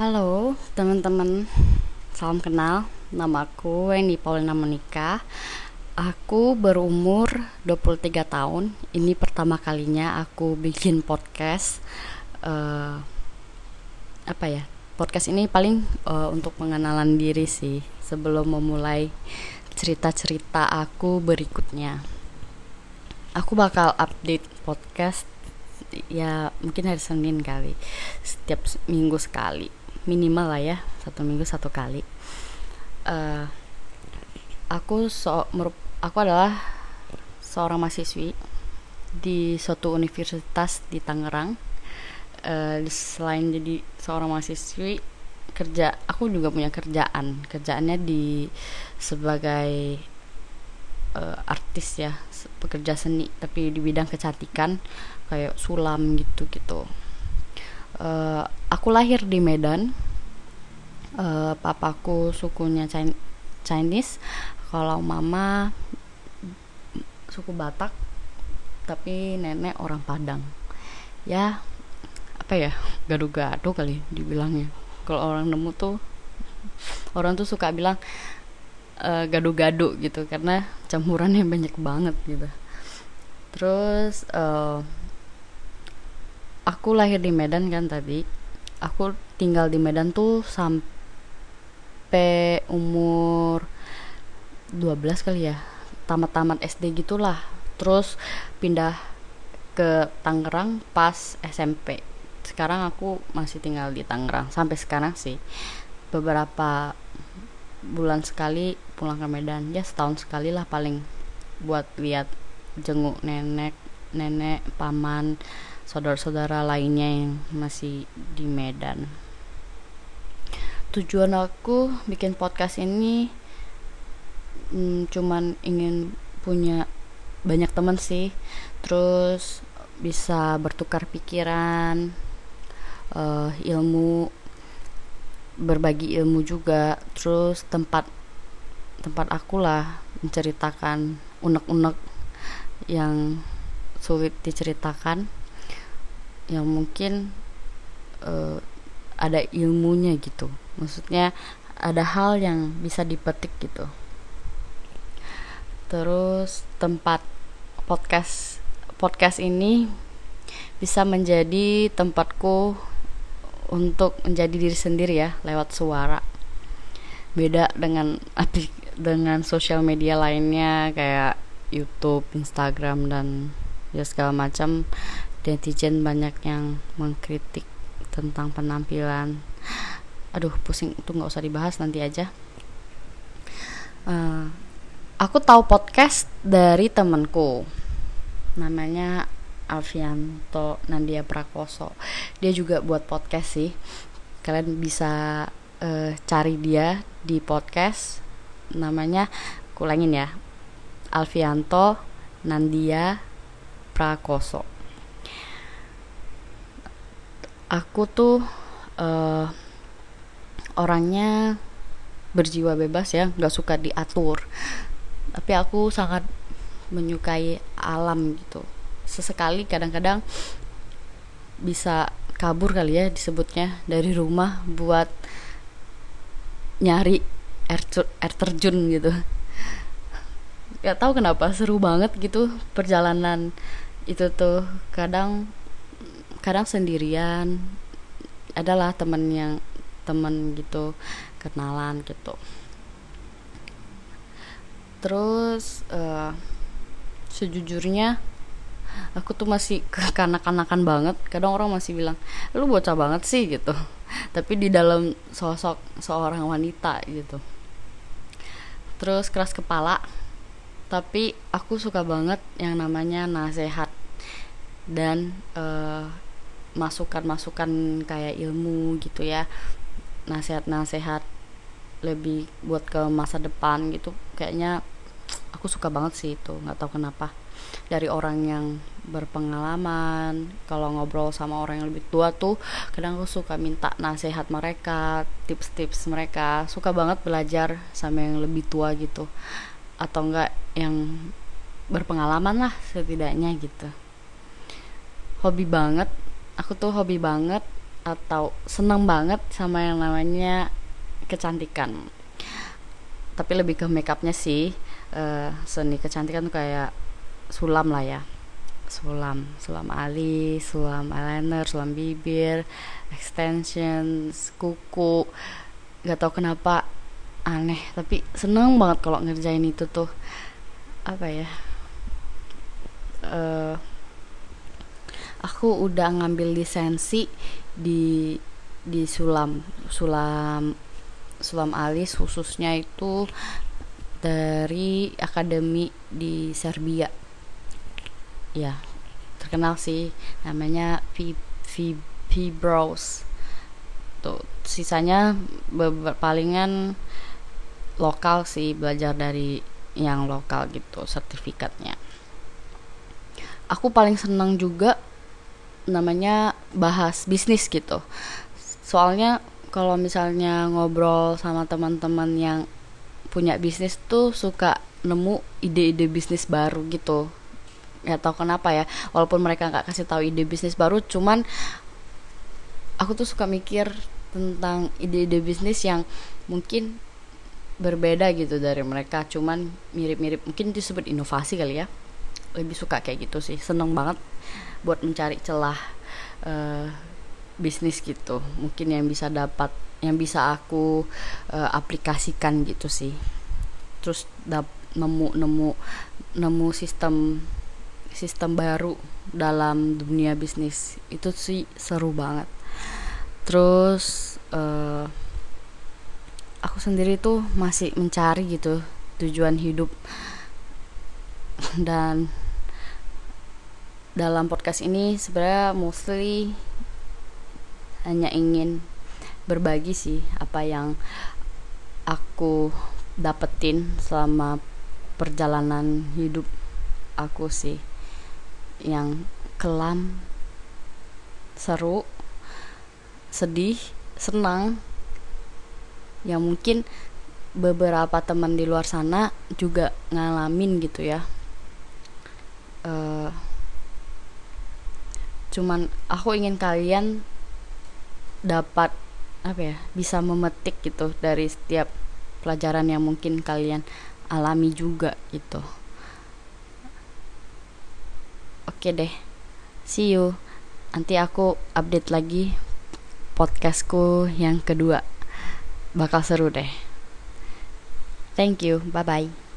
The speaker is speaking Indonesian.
Halo teman-teman, salam kenal. Nama aku Wendy Paulina Monika. Aku berumur 23 tahun. Ini pertama kalinya aku bikin podcast. Uh, apa ya? Podcast ini paling uh, untuk pengenalan diri sih sebelum memulai cerita-cerita aku berikutnya. Aku bakal update podcast ya mungkin hari Senin kali setiap minggu sekali minimal lah ya satu minggu satu kali. Uh, aku so aku adalah seorang mahasiswi di suatu universitas di Tangerang. Uh, selain jadi seorang mahasiswi kerja aku juga punya kerjaan. Kerjaannya di sebagai uh, artis ya pekerja seni tapi di bidang kecantikan kayak sulam gitu gitu uh, aku lahir di Medan. Uh, papaku sukunya Chinese. Kalau mama suku Batak. Tapi nenek orang Padang. Ya apa ya gado-gado kali dibilangnya. Kalau orang nemu tuh orang tuh suka bilang uh, gado-gado gitu. Karena campurannya banyak banget gitu. Terus uh, aku lahir di Medan kan tadi. Aku tinggal di Medan tuh sampai umur 12 kali ya. Tamat-tamat SD gitulah. Terus pindah ke Tangerang pas SMP sekarang aku masih tinggal di Tangerang. Sampai sekarang sih. Beberapa bulan sekali pulang ke Medan. Ya setahun sekali lah paling buat lihat jenguk nenek nenek paman saudara-saudara lainnya yang masih di Medan. Tujuan aku bikin podcast ini hmm, cuman ingin punya banyak teman sih, terus bisa bertukar pikiran, uh, ilmu, berbagi ilmu juga, terus tempat tempat aku lah menceritakan unek-unek yang sulit diceritakan yang mungkin uh, ada ilmunya gitu. Maksudnya ada hal yang bisa dipetik gitu. Terus tempat podcast podcast ini bisa menjadi tempatku untuk menjadi diri sendiri ya lewat suara. Beda dengan dengan sosial media lainnya kayak YouTube, Instagram dan ya segala macam netizen banyak yang mengkritik tentang penampilan. Aduh pusing itu nggak usah dibahas nanti aja. Uh, aku tahu podcast dari temanku. Namanya Alfianto Nandia Prakoso. Dia juga buat podcast sih. Kalian bisa uh, cari dia di podcast. Namanya kulangin ya Alfianto Nandia Prakoso aku tuh uh, orangnya berjiwa bebas ya nggak suka diatur. Tapi aku sangat menyukai alam gitu. Sesekali kadang-kadang bisa kabur kali ya disebutnya dari rumah buat nyari air, air terjun gitu. Nggak tahu kenapa seru banget gitu perjalanan itu tuh. Kadang kadang sendirian. Adalah temen yang temen gitu kenalan gitu. Terus uh, sejujurnya aku tuh masih kekanak-kanakan banget. Kadang orang masih bilang lu bocah banget sih gitu. Tapi di dalam sosok seorang wanita gitu. Terus keras kepala. Tapi aku suka banget yang namanya nasehat. Dan uh, masukan-masukan kayak ilmu gitu ya. Nasihat-nasihat lebih buat ke masa depan gitu. Kayaknya aku suka banget sih itu nggak tahu kenapa. Dari orang yang berpengalaman kalau ngobrol sama orang yang lebih tua tuh kadang aku suka minta nasihat mereka tips-tips mereka. Suka banget belajar sama yang lebih tua gitu. Atau enggak yang berpengalaman lah setidaknya gitu. Hobi banget aku tuh hobi banget atau senang banget sama yang namanya kecantikan. Tapi lebih ke makeupnya sih uh, seni kecantikan tuh kayak sulam lah ya. Sulam sulam alis sulam eyeliner sulam bibir extensions kuku. Gak tau kenapa aneh tapi seneng banget kalau ngerjain itu tuh. Apa ya uh, aku udah ngambil lisensi di di sulam. Sulam sulam alis khususnya itu dari akademi di Serbia. Ya terkenal sih. Namanya V V Bros tuh sisanya palingan lokal sih belajar dari yang lokal gitu sertifikatnya. Aku paling senang juga namanya bahas bisnis gitu. Soalnya kalau misalnya ngobrol sama teman-teman yang punya bisnis tuh suka nemu ide-ide bisnis baru gitu. Ya tau kenapa ya walaupun mereka nggak kasih tahu ide bisnis baru cuman aku tuh suka mikir tentang ide-ide bisnis yang mungkin berbeda gitu dari mereka. Cuman mirip-mirip mungkin disebut inovasi kali ya lebih suka kayak gitu sih. Seneng banget buat mencari celah uh, bisnis gitu. Mungkin yang bisa dapat yang bisa aku uh, aplikasikan gitu sih. Terus dap, nemu nemu nemu sistem sistem baru dalam dunia bisnis. Itu sih seru banget. Terus uh, aku sendiri tuh masih mencari gitu tujuan hidup. Dan dalam podcast ini sebenarnya mostly hanya ingin berbagi sih apa yang aku dapetin selama perjalanan hidup aku sih. Yang kelam seru sedih senang. Yang mungkin beberapa teman di luar sana juga ngalamin gitu ya. Uh, cuman aku ingin kalian dapat apa ya bisa memetik gitu dari setiap pelajaran yang mungkin kalian alami juga gitu. Oke deh see you. Nanti aku update lagi podcastku yang kedua. Bakal seru deh. Thank you bye bye